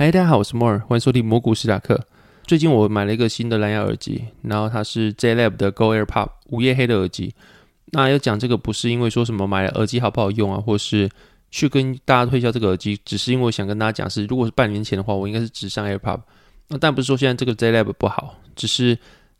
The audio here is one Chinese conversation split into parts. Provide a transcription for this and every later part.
嗨，大家好，我是摩尔，欢迎收听魔股史塔克。最近我买了一个新的蓝牙耳机，然后它是 JLab 的 Go AirPod 午夜黑的耳机。那要讲这个不是因为说什么买了耳机好不好用啊，或是去跟大家推销这个耳机，只是因为我想跟大家讲是，如果是半年前的话，我应该是只上 AirPod。那但不是说现在这个 JLab 不好，只是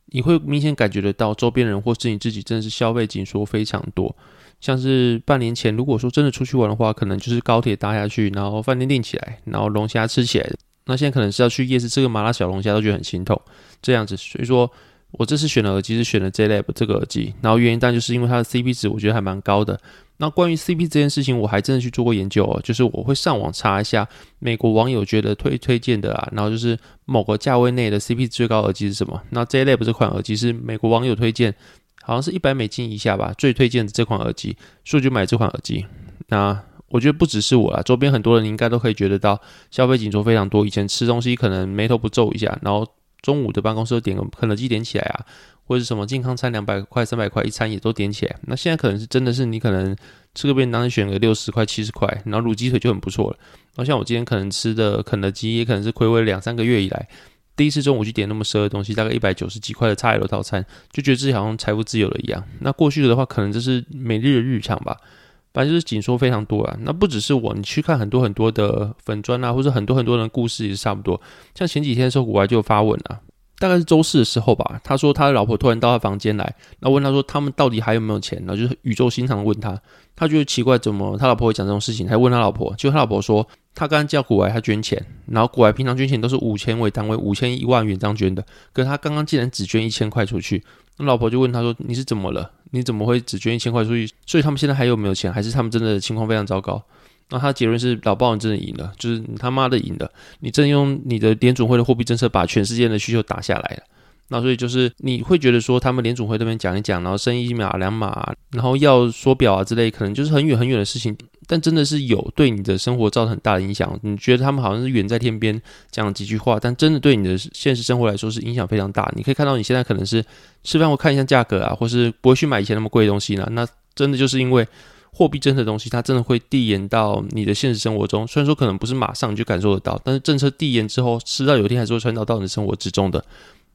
你会明显感觉得到周边人或是你自己真的是消费紧缩非常多。像是半年前，如果说真的出去玩的话，可能就是高铁搭下去，然后饭店订起来，然后龙虾吃起来。那现在可能是要去夜市吃个麻辣小龙虾，都觉得很心痛这样子。所以说我这次选的耳机是选了 JLab 这个耳机，然后原因当然就是因为它的 CP 值我觉得还蛮高的。那关于 CP 这件事情，我还真的去做过研究哦，就是我会上网查一下美国网友觉得推推荐的啊，然后就是某个价位内的 CP 最高耳机是什么。那 JLab 这款耳机是美国网友推荐。好像是一百美金以下吧，最推荐的这款耳机，所以就买这款耳机。那我觉得不只是我啦，周边很多人应该都可以觉得到消费紧缩非常多。以前吃东西可能眉头不皱一下，然后中午的办公室点个肯德基点起来啊，或者什么健康餐两百块、三百块一餐也都点起来。那现在可能是真的是你可能吃个便当选个六十块、七十块，然后卤鸡腿就很不错了。然后像我今天可能吃的肯德基，也可能是睽违两三个月以来。第一次中午去点那么奢的东西，大概一百九十几块的叉 l 套餐，就觉得自己好像财富自由了一样。那过去的话，可能就是每日的日常吧，反正就是紧缩非常多啊。那不只是我，你去看很多很多的粉砖啊，或者很多很多人的故事也是差不多。像前几天的时候，国外就发文啊，大概是周四的时候吧，他说他的老婆突然到他房间来，然后问他说他们到底还有没有钱，然后就是语重心长问他，他觉得奇怪，怎么他老婆会讲这种事情，还问他老婆，就他老婆说。他刚刚叫股癌他捐钱，然后股癌平常捐钱都是五千为单位，五千一万元这样捐的。可是他刚刚竟然只捐一千块出去，那老婆就问他说：“你是怎么了？你怎么会只捐一千块出去？”所以他们现在还有没有钱？还是他们真的情况非常糟糕？那他的结论是：老报你真的赢了，就是你他妈的赢了，你正用你的联准会的货币政策把全世界的需求打下来了。那所以就是你会觉得说，他们联准会这边讲一讲，然后升一码两码，然后要缩表啊之类，可能就是很远很远的事情。但真的是有对你的生活造成很大的影响。你觉得他们好像是远在天边讲了几句话，但真的对你的现实生活来说是影响非常大。你可以看到你现在可能是吃饭会看一下价格啊，或是不会去买以前那么贵的东西呢。那真的就是因为货币政策的东西，它真的会递延到你的现实生活中。虽然说可能不是马上你就感受得到，但是政策递延之后，迟早有一天还是会传导到你的生活之中的。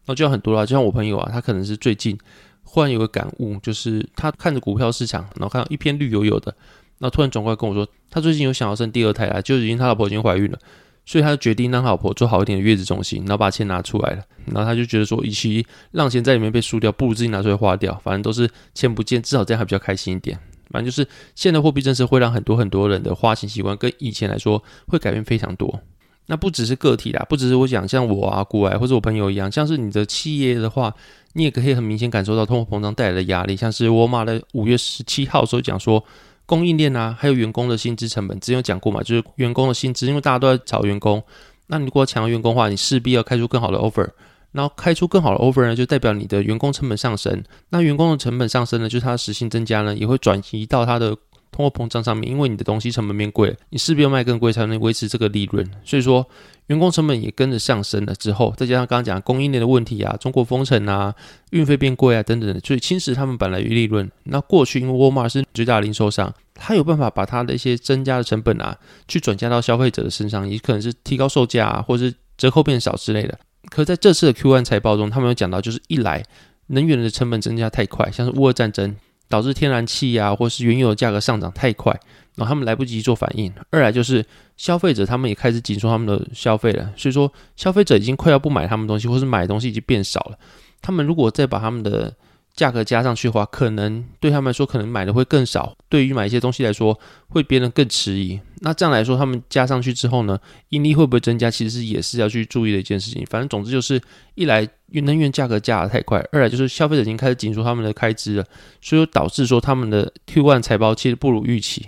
那就像很多啦，就像我朋友啊，他可能是最近忽然有个感悟，就是他看着股票市场，然后看到一片绿油油的。那突然转过来跟我说，他最近有想要生第二胎啊，就已经他老婆已经怀孕了，所以他就决定让他老婆做好一点的月子中心，然后把钱拿出来了。然后他就觉得说，与其让钱在里面被输掉，不如自己拿出来花掉，反正都是钱不见，至少这样还比较开心一点。反正就是现在货币政策会让很多很多人的花钱习惯跟以前来说会改变非常多。那不只是个体啦，不只是我讲像我啊、股癌或者我朋友一样，像是你的企业的话，你也可以很明显感受到通货膨胀带来的压力。像是沃尔玛的五月十七号的时候讲说。供应链啊，还有员工的薪资成本，之前有讲过嘛，就是员工的薪资，因为大家都在找员工，那你如果抢要员工的话，你势必要开出更好的 offer，然后开出更好的 offer 呢，就代表你的员工成本上升，那员工的成本上升呢，就是他的时薪增加呢，也会转移到他的。通货膨胀上面，因为你的东西成本变贵，你势必要卖更贵才能维持这个利润。所以说，员工成本也跟着上升了之后，再加上刚刚讲供应链的问题啊，中国封城啊，运费变贵啊等等的，所以侵蚀他们本来的利润。那过去因为沃尔玛是最大的零售商，他有办法把他的一些增加的成本啊，去转嫁到消费者的身上，也可能是提高售价啊，或者是折扣变少之类的。可在这次的 Q1 财报中，他们有讲到，就是一来能源的成本增加太快，像是乌俄战争。导致天然气啊，或是原油的价格上涨太快，然后他们来不及做反应。二来就是消费者他们也开始紧缩他们的消费了，所以说消费者已经快要不买他们东西，或是买东西已经变少了。他们如果再把他们的价格加上去的话，可能对他们来说，可能买的会更少。对于买一些东西来说，会变得更迟疑。那这样来说，他们加上去之后呢，盈利会不会增加？其实也是要去注意的一件事情。反正总之就是，一来能源价格加得太快，二来就是消费者已经开始紧缩他们的开支了，所以导致说他们的 Q1 财报其实不如预期。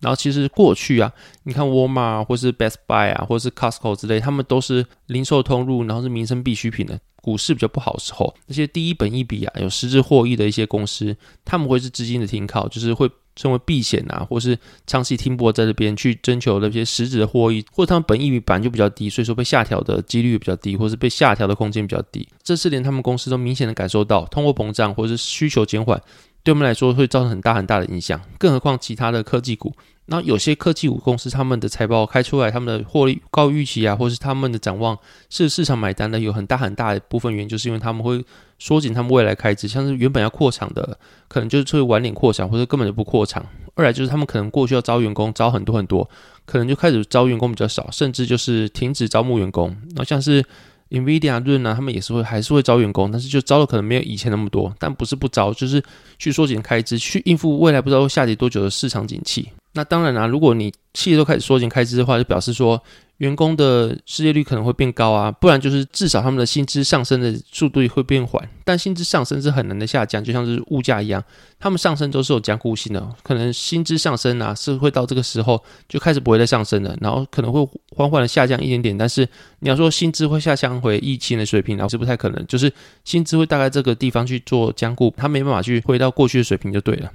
然后其实过去啊，你看沃尔玛或是 Best Buy 啊，或是 Costco 之类，他们都是零售通路，然后是民生必需品的。股市比较不好的时候，那些第一本益比啊，有实质获益的一些公司，他们会是资金的停靠，就是会成为避险啊，或是长期停泊在这边去征求那些实质的获益，或者他们本益比本来就比较低，所以说被下调的几率比较低，或是被下调的空间比较低。这次连他们公司都明显的感受到通货膨胀或者是需求减缓，对我们来说会造成很大很大的影响。更何况其他的科技股，那有些科技股公司他们的财报开出来，他们的获利高预期啊，或是他们的展望是市场买单的，有很大很大的部分原因就是因为他们会缩减他们未来开支，像是原本要扩厂的，可能就是会晚点扩厂，或者根本就不扩厂。二来就是他们可能过去要招员工，招很多很多，可能就开始招员工比较少，甚至就是停止招募员工。那像是 NVIDIA 论啊，他们也是会还是会招员工，但是就招的可能没有以前那么多，但不是不招，就是去缩减开支，去应付未来不知道会下跌多久的市场景气。那当然啦、如果你企业都开始缩减开支的话，就表示说员工的失业率可能会变高啊，不然就是至少他们的薪资上升的速度会变缓。但薪资上升是很难的下降，就像是物价一样，他们上升都是有僵固性的，可能薪资上升啊是会到这个时候就开始不会再上升了，然后可能会缓缓的下降一点点。但是你要说薪资会下降回疫情的水平，然后是不太可能，就是薪资会大概这个地方去做僵固，它没办法去回到过去的水平就对了。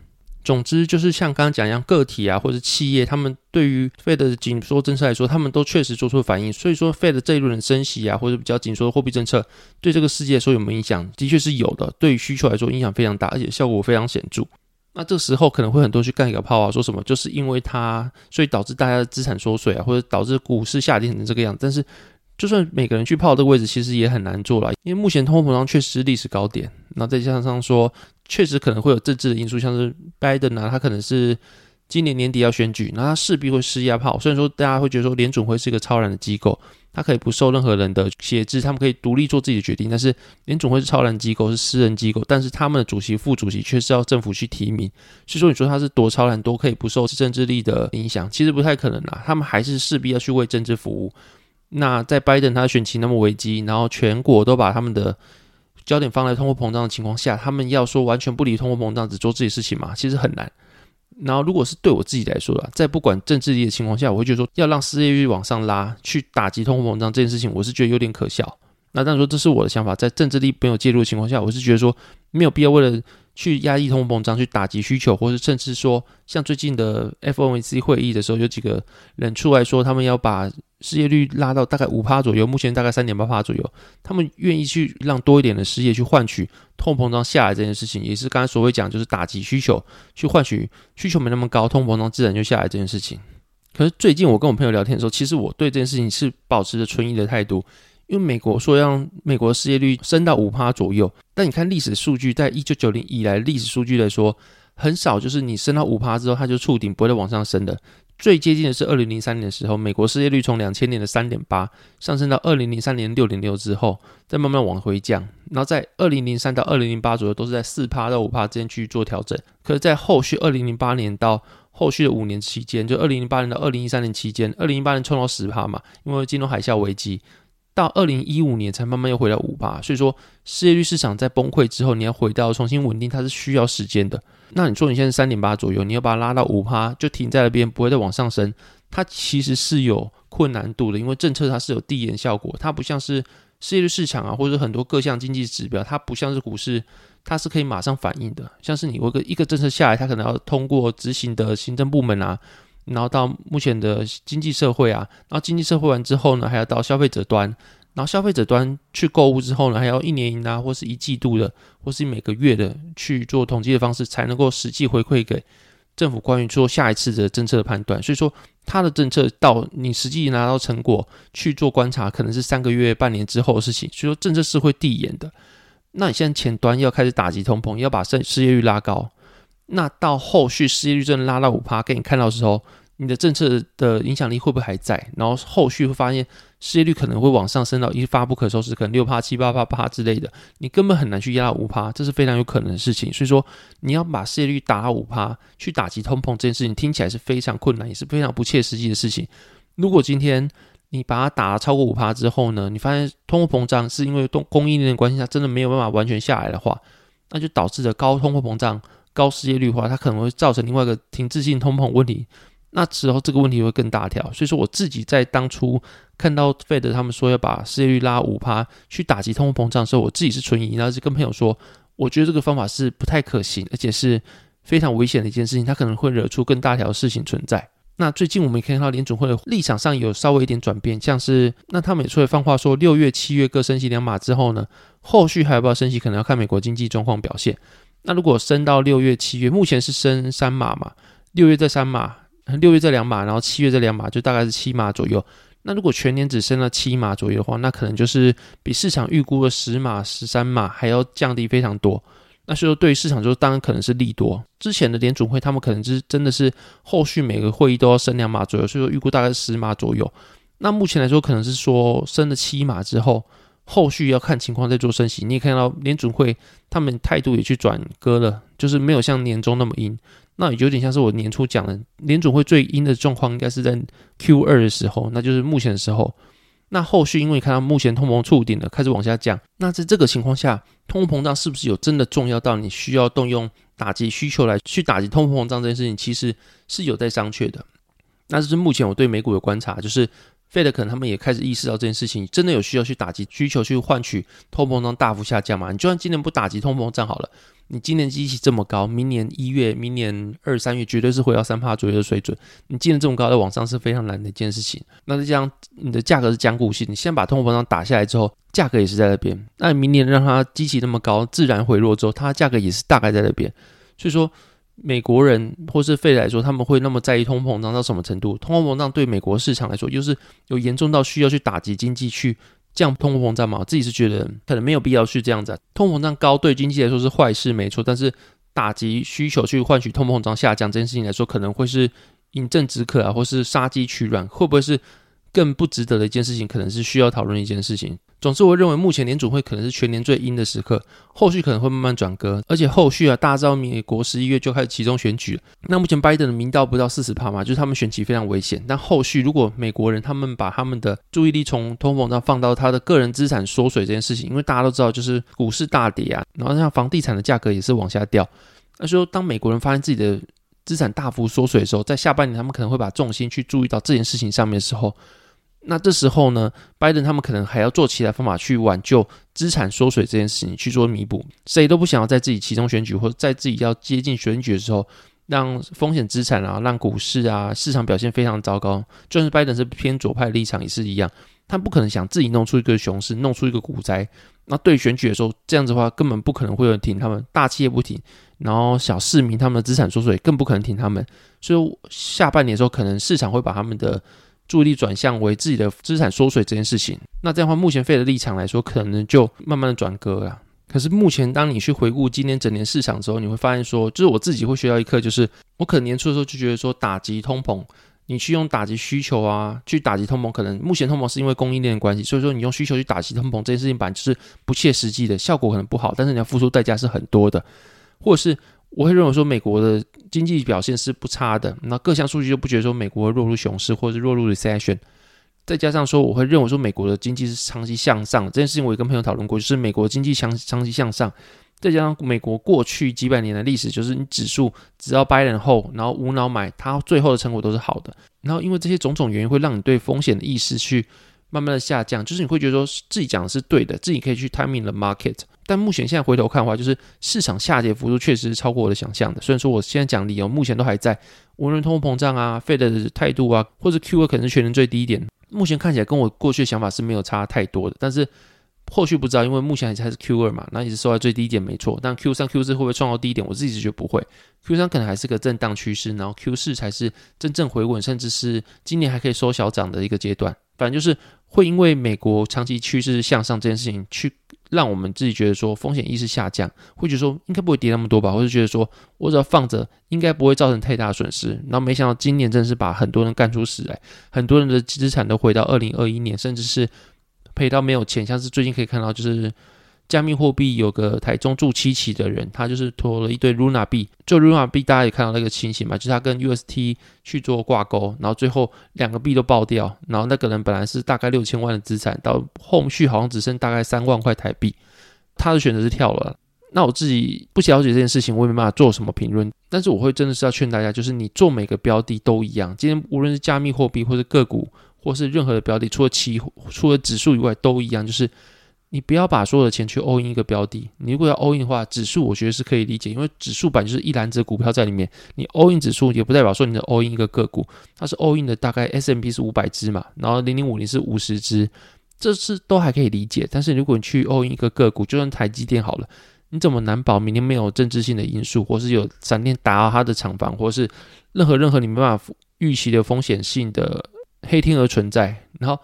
总之就是像刚刚讲一样，个体啊或者企业，他们对于 Fed 的紧缩政策来说，他们都确实做出了反应。所以说，Fed 这一轮的升息啊，或者比较紧缩的货币政策，对这个世界来说有没有影响？的确是有的。对于需求来说，影响非常大，而且效果非常显著。那这时候可能会很多去干一个炮啊，说什么就是因为它，所以导致大家的资产缩水啊，或者导致股市下跌成这个样子。但是，就算每个人去泡这个位置，其实也很难做了，因为目前通货膨胀确实是历史高点。那再加上说，确实可能会有政治的因素，像是拜登啊，他可能是今年年底要选举，那他势必会施压炮。虽然说大家会觉得说联总会是一个超然的机构，它可以不受任何人的挟制，他们可以独立做自己的决定。但是联总会是超然机构，是私人机构，但是他们的主席、副主席却是要政府去提名。所以说，你说他是多超然，多可以不受政治力的影响，其实不太可能啦。他们还是势必要去为政治服务。那在拜登他的选情那么危机，然后全国都把他们的焦点放在通货膨胀的情况下，他们要说完全不理通货膨胀，只做自己事情嘛，其实很难。然后如果是对我自己来说的，在不管政治力的情况下，我会觉得说要让失业率往上拉，去打击通货膨胀这件事情，我是觉得有点可笑。那但是说这是我的想法，在政治力没有介入的情况下，我是觉得说没有必要为了。去压抑通货膨胀，去打击需求，或是甚至说，像最近的 FOMC 会议的时候，有几个人出来说，他们要把失业率拉到大概五趴左右，目前大概三点八趴左右，他们愿意去让多一点的失业去换取通货膨胀下来这件事情，也是刚才所谓讲，就是打击需求，去换取需求没那么高，通货膨胀自然就下来这件事情。可是最近我跟我朋友聊天的时候，其实我对这件事情是保持着存疑的态度。因为美国说要让美国失业率升到五趴左右，但你看历史数据，在一九九零以来历史数据来说，很少就是你升到五趴之后，它就触顶，不会再往上升的。最接近的是二零零三年的时候，美国失业率从两千年的三点八上升到二零零三年六点六之后，再慢慢往回降，然后在二零零三到二零零八左右都是在四趴到五趴之间去做调整。可是，在后续二零零八年到后续的五年期间，就二零零八年到二零一三年期间，二零零八年冲到十趴嘛，因为金融海啸危机。到二零一五年才慢慢又回到五趴，所以说失业率市场在崩溃之后，你要回到重新稳定，它是需要时间的。那你说你现在三点八左右，你要把它拉到五趴，就停在那边，不会再往上升，它其实是有困难度的，因为政策它是有递延效果，它不像是失业率市场啊，或者很多各项经济指标，它不像是股市，它是可以马上反应的。像是你有个一个政策下来，它可能要通过执行的行政部门啊。然后到目前的经济社会啊，然后经济社会完之后呢，还要到消费者端，然后消费者端去购物之后呢，还要一年啊，或是一季度的，或是每个月的去做统计的方式，才能够实际回馈给政府官员做下一次的政策的判断。所以说，他的政策到你实际拿到成果去做观察，可能是三个月、半年之后的事情。所以说，政策是会递延的。那你现在前端要开始打击通膨，要把失失业率拉高。那到后续失业率真的拉到五趴，给你看到的时候，你的政策的影响力会不会还在？然后后续会发现失业率可能会往上升到一发不可收拾，可能六趴、七八趴、八之类的，你根本很难去压到五趴，这是非常有可能的事情。所以说，你要把失业率打五趴，去打击通膨这件事情，听起来是非常困难，也是非常不切实际的事情。如果今天你把它打了超过五趴之后呢，你发现通货膨胀是因为供供应链的关系下真的没有办法完全下来的话，那就导致了高通货膨胀。高失业率的话，它可能会造成另外一个停滞性通膨问题。那之后这个问题会更大条。所以说，我自己在当初看到费德他们说要把失业率拉五趴去打击通货膨胀的时候，我自己是存疑，然后是跟朋友说，我觉得这个方法是不太可行，而且是非常危险的一件事情，它可能会惹出更大条的事情存在。那最近我们也可以看到联准会的立场上有稍微一点转变，像是那他们也出来放话说，六月、七月各升息两码之后呢，后续还要不要升息，可能要看美国经济状况表现。那如果升到六月、七月，目前是升三码嘛？六月再三码，六月这两码，然后七月这两码，就大概是七码左右。那如果全年只升了七码左右的话，那可能就是比市场预估的十码、十三码还要降低非常多。那所以说，对于市场，就是当然可能是利多。之前的联准会他们可能就是真的是后续每个会议都要升两码左右，所以说预估大概是十码左右。那目前来说，可能是说升了七码之后，后续要看情况再做升息。你也看到联准会他们态度也去转鸽了，就是没有像年终那么鹰。那有点像是我年初讲的，联准会最阴的状况应该是在 Q 二的时候，那就是目前的时候。那后续因为看到目前通膨触顶了，开始往下降。那在这个情况下，通货膨胀是不是有真的重要到你需要动用打击需求来去打击通货膨胀这件事情，其实是有待商榷的。那这是目前我对美股的观察，就是 Fed 可能他们也开始意识到这件事情，真的有需要去打击需求，去换取通膨胀大幅下降嘛？你就算今年不打击通膨胀好了。你今年基期这么高，明年一月、明年二三月绝对是回到三帕左右的水准。你进了这么高的往上是非常难的一件事情。那再加上你的价格是僵固性，你先把通膨胀打下来之后，价格也是在那边。那你明年让它基期那么高，自然回落之后，它价格也是大概在那边。所以说，美国人或是费来说，他们会那么在意通货膨胀到什么程度？通货膨胀对美国市场来说，又是有严重到需要去打击经济去。降通货膨胀嘛，我自己是觉得可能没有必要去这样子啊。通货膨胀高对经济来说是坏事，没错。但是打击需求去换取通货膨胀下降这件事情来说，可能会是饮鸩止渴啊，或是杀鸡取卵，会不会是更不值得的一件事情？可能是需要讨论一件事情。总之，我认为目前联准会可能是全年最阴的时刻，后续可能会慢慢转鸽，而且后续啊，大家知道美国十一月就开始集中选举。那目前拜登的民调不到四十趴嘛，就是他们选举非常危险。但后续如果美国人他们把他们的注意力从通货膨胀放到他的个人资产缩水这件事情，因为大家都知道，就是股市大跌啊，然后像房地产的价格也是往下掉。那说当美国人发现自己的资产大幅缩水的时候，在下半年他们可能会把重心去注意到这件事情上面的时候。那这时候呢，拜登他们可能还要做其他方法去挽救资产缩水这件事情，去做弥补。谁都不想要在自己期中选举或者在自己要接近选举的时候，让风险资产啊，让股市啊，市场表现非常糟糕。就是拜登是偏左派立场也是一样，他不可能想自己弄出一个熊市，弄出一个股灾。那对选举的时候，这样子的话根本不可能会有人挺他们，大企业不挺，然后小市民他们的资产缩水更不可能挺他们。所以下半年的时候，可能市场会把他们的。注意力转向为自己的资产缩水这件事情，那这样的话，目前费的立场来说，可能就慢慢的转割了。可是目前，当你去回顾今年整年市场之后，你会发现说，就是我自己会学到一课，就是我可能年初的时候就觉得说，打击通膨，你去用打击需求啊，去打击通膨，可能目前通膨是因为供应链的关系，所以说你用需求去打击通膨这件事情，本来就是不切实际的，效果可能不好，但是你要付出代价是很多的，或者是。我会认为说，美国的经济表现是不差的，那各项数据就不觉得说美国会落入熊市或者是落入 recession。再加上说，我会认为说，美国的经济是长期向上，这件事情我也跟朋友讨论过，就是美国经济长长期向上。再加上美国过去几百年的历史，就是你指数只要 buy and hold，然后无脑买，它最后的成果都是好的。然后因为这些种种原因，会让你对风险的意识去慢慢的下降，就是你会觉得说自己讲的是对的，自己可以去 timing the market。但目前现在回头看的话，就是市场下跌幅度确实是超过我的想象的。虽然说我现在讲理由目前都还在，无论通货膨胀啊、Fed 的态度啊，或者 Q 二可能是全年最低点，目前看起来跟我过去的想法是没有差太多的。但是后续不知道，因为目前还是还是 Q 二嘛，那也是收在最低点没错。但 Q 三、Q 四会不会创造低点？我自己是觉得不会。Q 三可能还是个震荡趋势，然后 Q 四才是真正回稳，甚至是今年还可以收小涨的一个阶段。反正就是会因为美国长期趋势向上这件事情去。让我们自己觉得说风险意识下降，会觉得说应该不会跌那么多吧，或者觉得说我只要放着，应该不会造成太大损失。然后没想到今年真的是把很多人干出屎来，很多人的资产都回到二零二一年，甚至是赔到没有钱。像是最近可以看到就是。加密货币有个台中住七期的人，他就是投了一堆 Luna 币，就 Luna 币大家也看到那个情形嘛，就是他跟 UST 去做挂钩，然后最后两个币都爆掉，然后那个人本来是大概六千万的资产，到后续好像只剩大概三万块台币，他的选择是跳了。那我自己不了解这件事情，我也没办法做什么评论，但是我会真的是要劝大家，就是你做每个标的都一样，今天无论是加密货币或者个股，或是任何的标的，除了期除了指数以外都一样，就是。你不要把所有的钱去 all in 一个标的，你如果要 all in 的话，指数我觉得是可以理解，因为指数版就是一篮子股票在里面，你 all in 指数也不代表说你的 all in 一个个股，它是 all in 的大概 S M P 是五百只嘛，然后零零五零是五十只，这是都还可以理解。但是如果你去 all in 一个个股，就算台积电好了，你怎么难保明天没有政治性的因素，或是有闪电打到它的厂房，或是任何任何你没办法预期的风险性的黑天鹅存在。然后，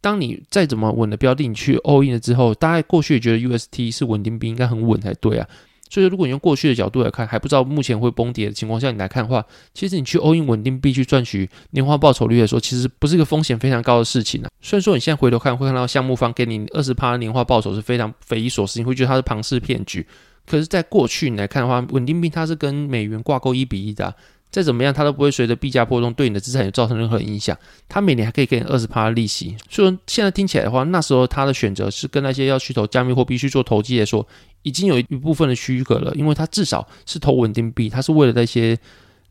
当你再怎么稳的标的，你去 all in 了之后，大概过去也觉得 UST 是稳定币，应该很稳才对啊。所以说，如果你用过去的角度来看，还不知道目前会崩跌的情况下，你来看的话，其实你去 all in 稳定币去赚取年化报酬率来说，其实不是一个风险非常高的事情啊。虽然说你现在回头看会看到项目方给你二十趴年化报酬是非常匪夷所思，你会觉得它是庞氏骗局。可是，在过去你来看的话，稳定币它是跟美元挂钩一比一的。再怎么样，它都不会随着币价波动对你的资产有造成任何影响。它每年还可以给你二十趴的利息。所以现在听起来的话，那时候它的选择是跟那些要去投加密货币去做投机来说，已经有一部分的区隔了。因为它至少是投稳定币，它是为了那些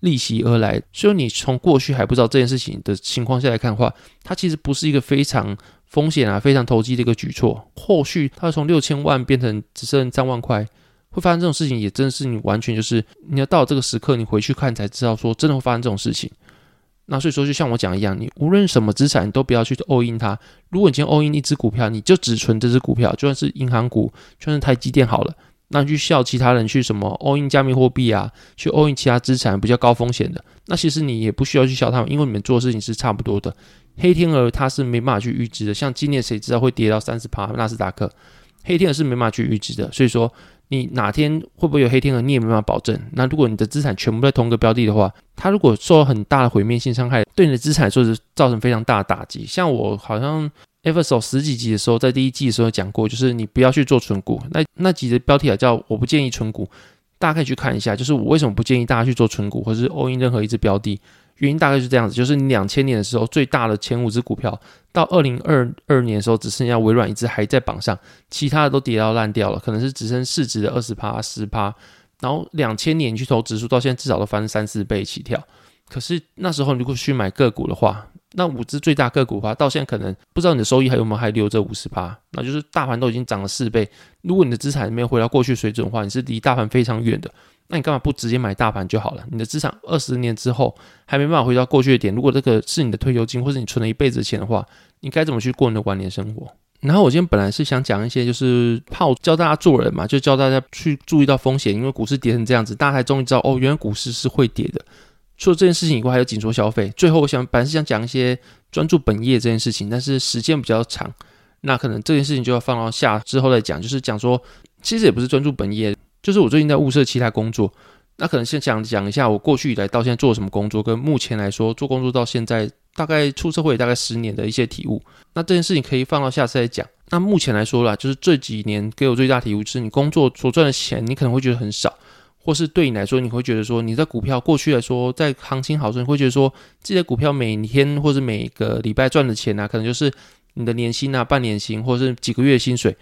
利息而来。所以你从过去还不知道这件事情的情况下来看的话，它其实不是一个非常风险啊、非常投机的一个举措。后续它从六千万变成只剩三万块。会发生这种事情，也真的是你完全就是你要到这个时刻，你回去看才知道说真的会发生这种事情。那所以说，就像我讲一样，你无论什么资产，你都不要去 all in 它。如果你今天 all in 一只股票，你就只存这只股票，就算是银行股，就算是台积电好了，那你去笑其他人去什么 all in 加密货币啊，去 all in 其他资产比较高风险的，那其实你也不需要去笑他们，因为你们做的事情是差不多的。黑天鹅它是没办法去预知的，像今年谁知道会跌到三十趴？纳斯达克，黑天鹅是没办法去预知的，所以说。你哪天会不会有黑天鹅，你也没办法保证。那如果你的资产全部在同一个标的的话，它如果受到很大的毁灭性伤害，对你的资产说是造成非常大的打击。像我好像 e v e r s o 十几集的时候，在第一季的时候讲过，就是你不要去做存股。那那集的标题啊叫“我不建议存股”，大家可以去看一下。就是我为什么不建议大家去做存股，或者是 all in 任何一只标的。原因大概是这样子，就是你两千年的时候最大的前五只股票，到二零二二年的时候只剩下微软一只还在榜上，其他的都跌到烂掉了，可能是只剩市值的二十趴、十趴。然后两千年去投指数，到现在至少都翻三四倍起跳。可是那时候如果去买个股的话，那五只最大个股的话，到现在可能不知道你的收益还有没有还留着五十趴，那就是大盘都已经涨了四倍。如果你的资产没有回到过去水准的话，你是离大盘非常远的。那你干嘛不直接买大盘就好了？你的资产二十年之后还没办法回到过去的点。如果这个是你的退休金，或者你存了一辈子的钱的话，你该怎么去过你的晚年生活？然后我今天本来是想讲一些，就是怕我教大家做人嘛，就教大家去注意到风险，因为股市跌成这样子，大家才终于知道哦，原来股市是会跌的。除了这件事情以外，还有紧缩消费。最后，我想本来是想讲一些专注本业这件事情，但是时间比较长，那可能这件事情就要放到下之后再讲。就是讲说，其实也不是专注本业。就是我最近在物色其他工作，那可能先讲讲一下我过去以来到现在做了什么工作，跟目前来说做工作到现在大概出社会大概十年的一些体悟。那这件事情可以放到下次再讲。那目前来说啦，就是这几年给我最大体悟，是你工作所赚的钱，你可能会觉得很少，或是对你来说，你会觉得说你在股票过去来说，在行情好时，你会觉得说自己的股票每天或者每个礼拜赚的钱啊，可能就是你的年薪啊、半年薪或是几个月薪水。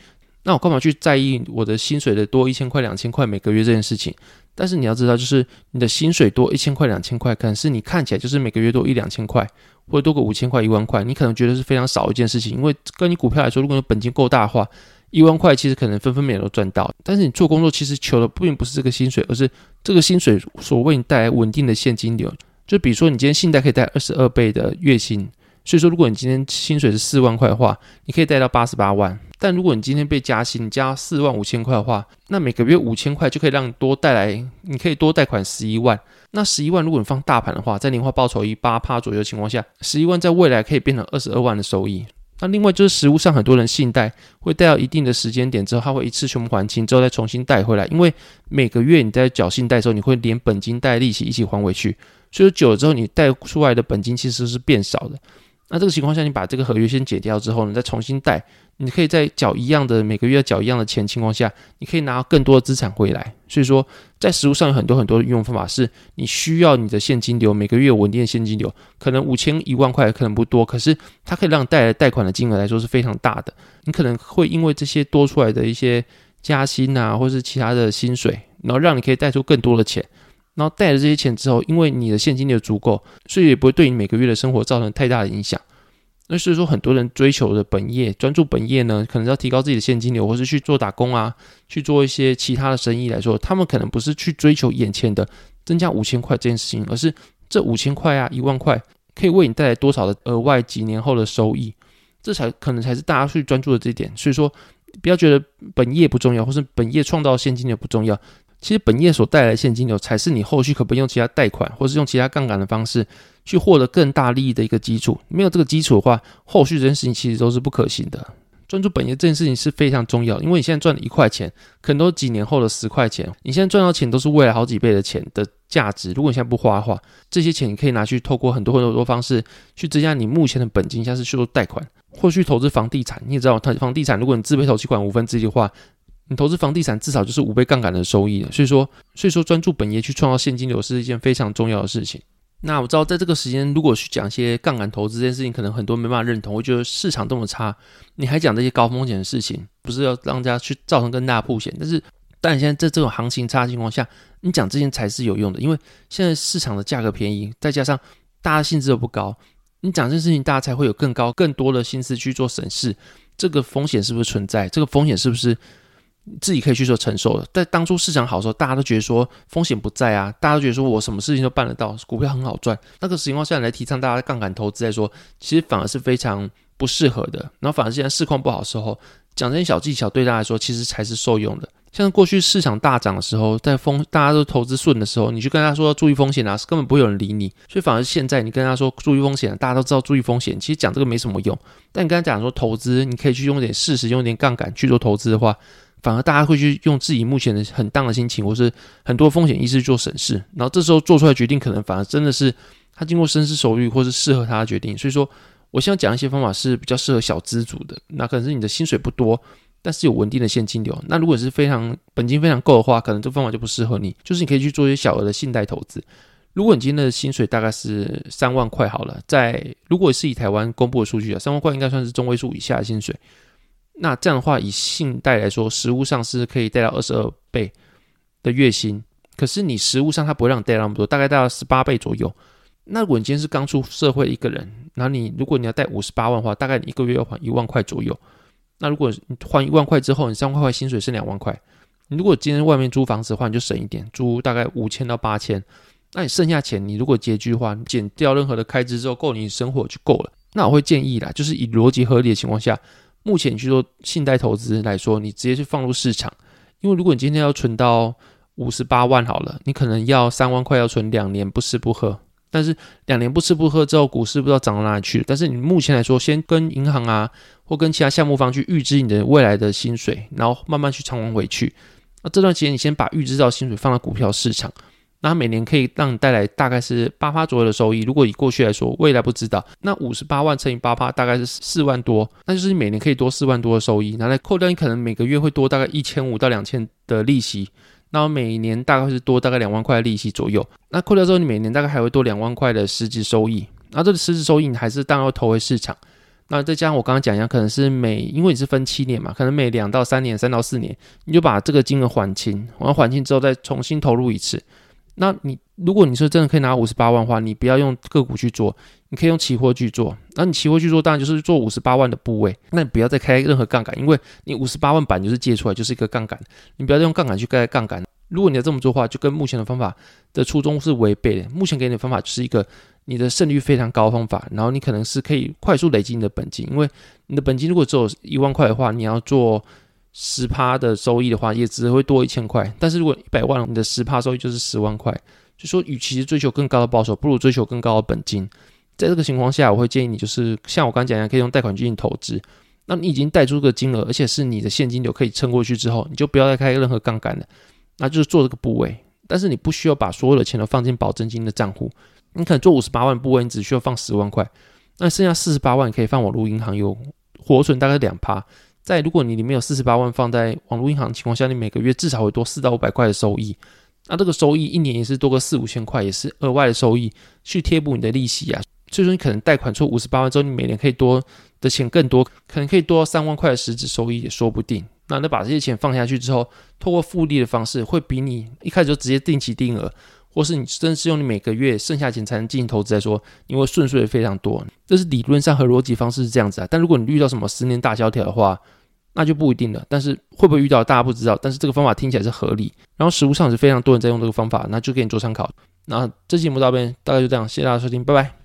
那我干嘛去在意我的薪水的多一千块、两千块每个月这件事情？但是你要知道，就是你的薪水多一千块、两千块，可能是你看起来就是每个月多一两千块，或者多个五千块、一万块，你可能觉得是非常少一件事情。因为跟你股票来说，如果你本金够大的话，一万块其实可能分分秒都赚到。但是你做工作其实求的并不是这个薪水，而是这个薪水所为你带来稳定的现金流。就比如说，你今天信贷可以贷二十二倍的月薪，所以说如果你今天薪水是四万块的话，你可以贷到八十八万。但如果你今天被加薪，加四万五千块的话，那每个月五千块就可以让你多带来，你可以多贷款十一万。那十一万如果你放大盘的话，在年化报酬以八趴左右的情况下，十一万在未来可以变成二十二万的收益。那另外就是实物上很多人信贷会贷到一定的时间点之后，他会一次全部还清之后再重新贷回来，因为每个月你在缴信贷的时候，你会连本金带利息一起还回去，所以久了之后你贷出来的本金其实是变少的。那这个情况下，你把这个合约先解掉之后，你再重新贷，你可以在缴一样的每个月缴一样的钱情况下，你可以拿到更多的资产回来。所以说，在实务上有很多很多的运用方法，是你需要你的现金流每个月稳定的现金流，可能五千一万块可能不多，可是它可以让你带来贷款的金额来说是非常大的。你可能会因为这些多出来的一些加薪啊，或是其他的薪水，然后让你可以贷出更多的钱。然后带了这些钱之后，因为你的现金流足够，所以也不会对你每个月的生活造成太大的影响。那所以说，很多人追求的本业，专注本业呢，可能要提高自己的现金流，或是去做打工啊，去做一些其他的生意来说，他们可能不是去追求眼前的增加五千块这件事情，而是这五千块啊，一万块可以为你带来多少的额外几年后的收益，这才可能才是大家去专注的这一点。所以说，不要觉得本业不重要，或是本业创造现金流不重要。其实本业所带来的现金流，才是你后续可不用其他贷款，或是用其他杠杆的方式去获得更大利益的一个基础。没有这个基础的话，后续这件事情其实都是不可行的。专注本业这件事情是非常重要，因为你现在赚了一块钱，可能都几年后的十块钱。你现在赚到钱都是未来好几倍的钱的价值。如果你现在不花的话，这些钱你可以拿去透过很多很多方式去增加你目前的本金，像是去做贷款或去投资房地产。你也知道，它房地产如果你自备头期款五分之一的话。你投资房地产至少就是五倍杠杆的收益了，所以说，所以说专注本业去创造现金流是一件非常重要的事情。那我知道在这个时间，如果去讲一些杠杆投资这件事情，可能很多没办法认同。我觉得市场这么差，你还讲这些高风险的事情，不是要让大家去造成更大的风险？但是，但现在在这种行情差的情况下，你讲这些才是有用的，因为现在市场的价格便宜，再加上大家薪资又不高，你讲这件事情，大家才会有更高、更多的心思去做审视，这个风险是不是存在？这个风险是不是？自己可以去做承受的。在当初市场好的时候，大家都觉得说风险不在啊，大家都觉得说我什么事情都办得到，股票很好赚。那个情况下来提倡大家杠杆投资来说，其实反而是非常不适合的。然后反而现在市况不好的时候，讲这些小技巧对大家来说，其实才是受用的。像过去市场大涨的时候，在风大家都投资顺的时候，你去跟他说要注意风险啊，是根本不会有人理你。所以反而现在你跟他说注意风险，大家都知道注意风险，其实讲这个没什么用。但你跟他讲说投资，你可以去用点事实，用一点杠杆去做投资的话。反而大家会去用自己目前的很当的心情，或是很多风险意识做审视，然后这时候做出来决定，可能反而真的是他经过深思熟虑，或是适合他的决定。所以说，我现在讲一些方法是比较适合小资族的，那可能是你的薪水不多，但是有稳定的现金流。那如果是非常本金非常够的话，可能这方法就不适合你。就是你可以去做一些小额的信贷投资。如果你今天的薪水大概是三万块好了，在如果是以台湾公布的数据啊，三万块应该算是中位数以下的薪水。那这样的话，以信贷来说，实物上是可以贷到二十二倍的月薪。可是你实物上他不会让你贷那么多，大概贷到十八倍左右。那如果你今天是刚出社会一个人，然后你如果你要贷五十八万的话，大概你一个月要还一万块左右。那如果你还一万块之后，你三万块薪水剩两万块。你如果今天外面租房子的话，你就省一点，租大概五千到八千。那你剩下钱，你如果拮据的话，减掉任何的开支之后，够你生活就够了。那我会建议啦，就是以逻辑合理的情况下。目前去做信贷投资来说，你直接去放入市场，因为如果你今天要存到五十八万好了，你可能要三万块要存两年不吃不喝，但是两年不吃不喝之后，股市不知道涨到哪里去了。但是你目前来说，先跟银行啊或跟其他项目方去预支你的未来的薪水，然后慢慢去偿还回去。那这段时间你先把预支到薪水放到股票市场。那每年可以让你带来大概是八趴左右的收益。如果以过去来说，未来不知道。那五十八万乘以八趴，大概是四万多，那就是你每年可以多四万多的收益。拿来扣掉，你可能每个月会多大概一千五到两千的利息。那我每年大概是多大概两万块的利息左右。那扣掉之后，你每年大概还会多两万块的实质收益。那这个实质收益你还是当然要投回市场。那再加上我刚刚讲一样，可能是每因为你是分七年嘛，可能每两到三年、三到四年，你就把这个金额还清，完还清之后再重新投入一次。那你如果你说真的可以拿五十八万的话，你不要用个股去做，你可以用期货去做。那你期货去做，当然就是做五十八万的部位。那你不要再开任何杠杆，因为你五十八万板就是借出来就是一个杠杆，你不要再用杠杆去开杠杆。如果你要这么做的话，就跟目前的方法的初衷是违背的。目前给你的方法就是一个你的胜率非常高的方法，然后你可能是可以快速累积你的本金，因为你的本金如果只有一万块的话，你要做。十趴的收益的话，也只会多一千块。但是如果一百万，你的十趴收益就是十万块。就说，与其追求更高的报酬，不如追求更高的本金。在这个情况下，我会建议你，就是像我刚刚讲一样，可以用贷款进行投资。那你已经贷出个金额，而且是你的现金流可以撑过去之后，你就不要再开任何杠杆了。那就是做这个部位，但是你不需要把所有的钱都放进保证金的账户。你可能做五十八万部位，你只需要放十万块，那剩下四十八万可以放网络银行，有活存大概两趴。在如果你里面有四十八万放在网络银行的情况下，你每个月至少会多四到五百块的收益。那这个收益一年也是多个四五千块，也是额外的收益去贴补你的利息啊。所以说你可能贷款出五十八万之后，你每年可以多的钱更多，可能可以多三万块的实质收益也说不定。那那把这些钱放下去之后，透过复利的方式，会比你一开始就直接定期定额。或是你真是用你每个月剩下钱才能进行投资来说，因为顺遂的非常多。这是理论上和逻辑方式是这样子啊。但如果你遇到什么十年大萧条的话，那就不一定了。但是会不会遇到，大家不知道。但是这个方法听起来是合理，然后实物上是非常多人在用这个方法，那就给你做参考。那这期节目到这边大概就这样，谢谢大家收听，拜拜。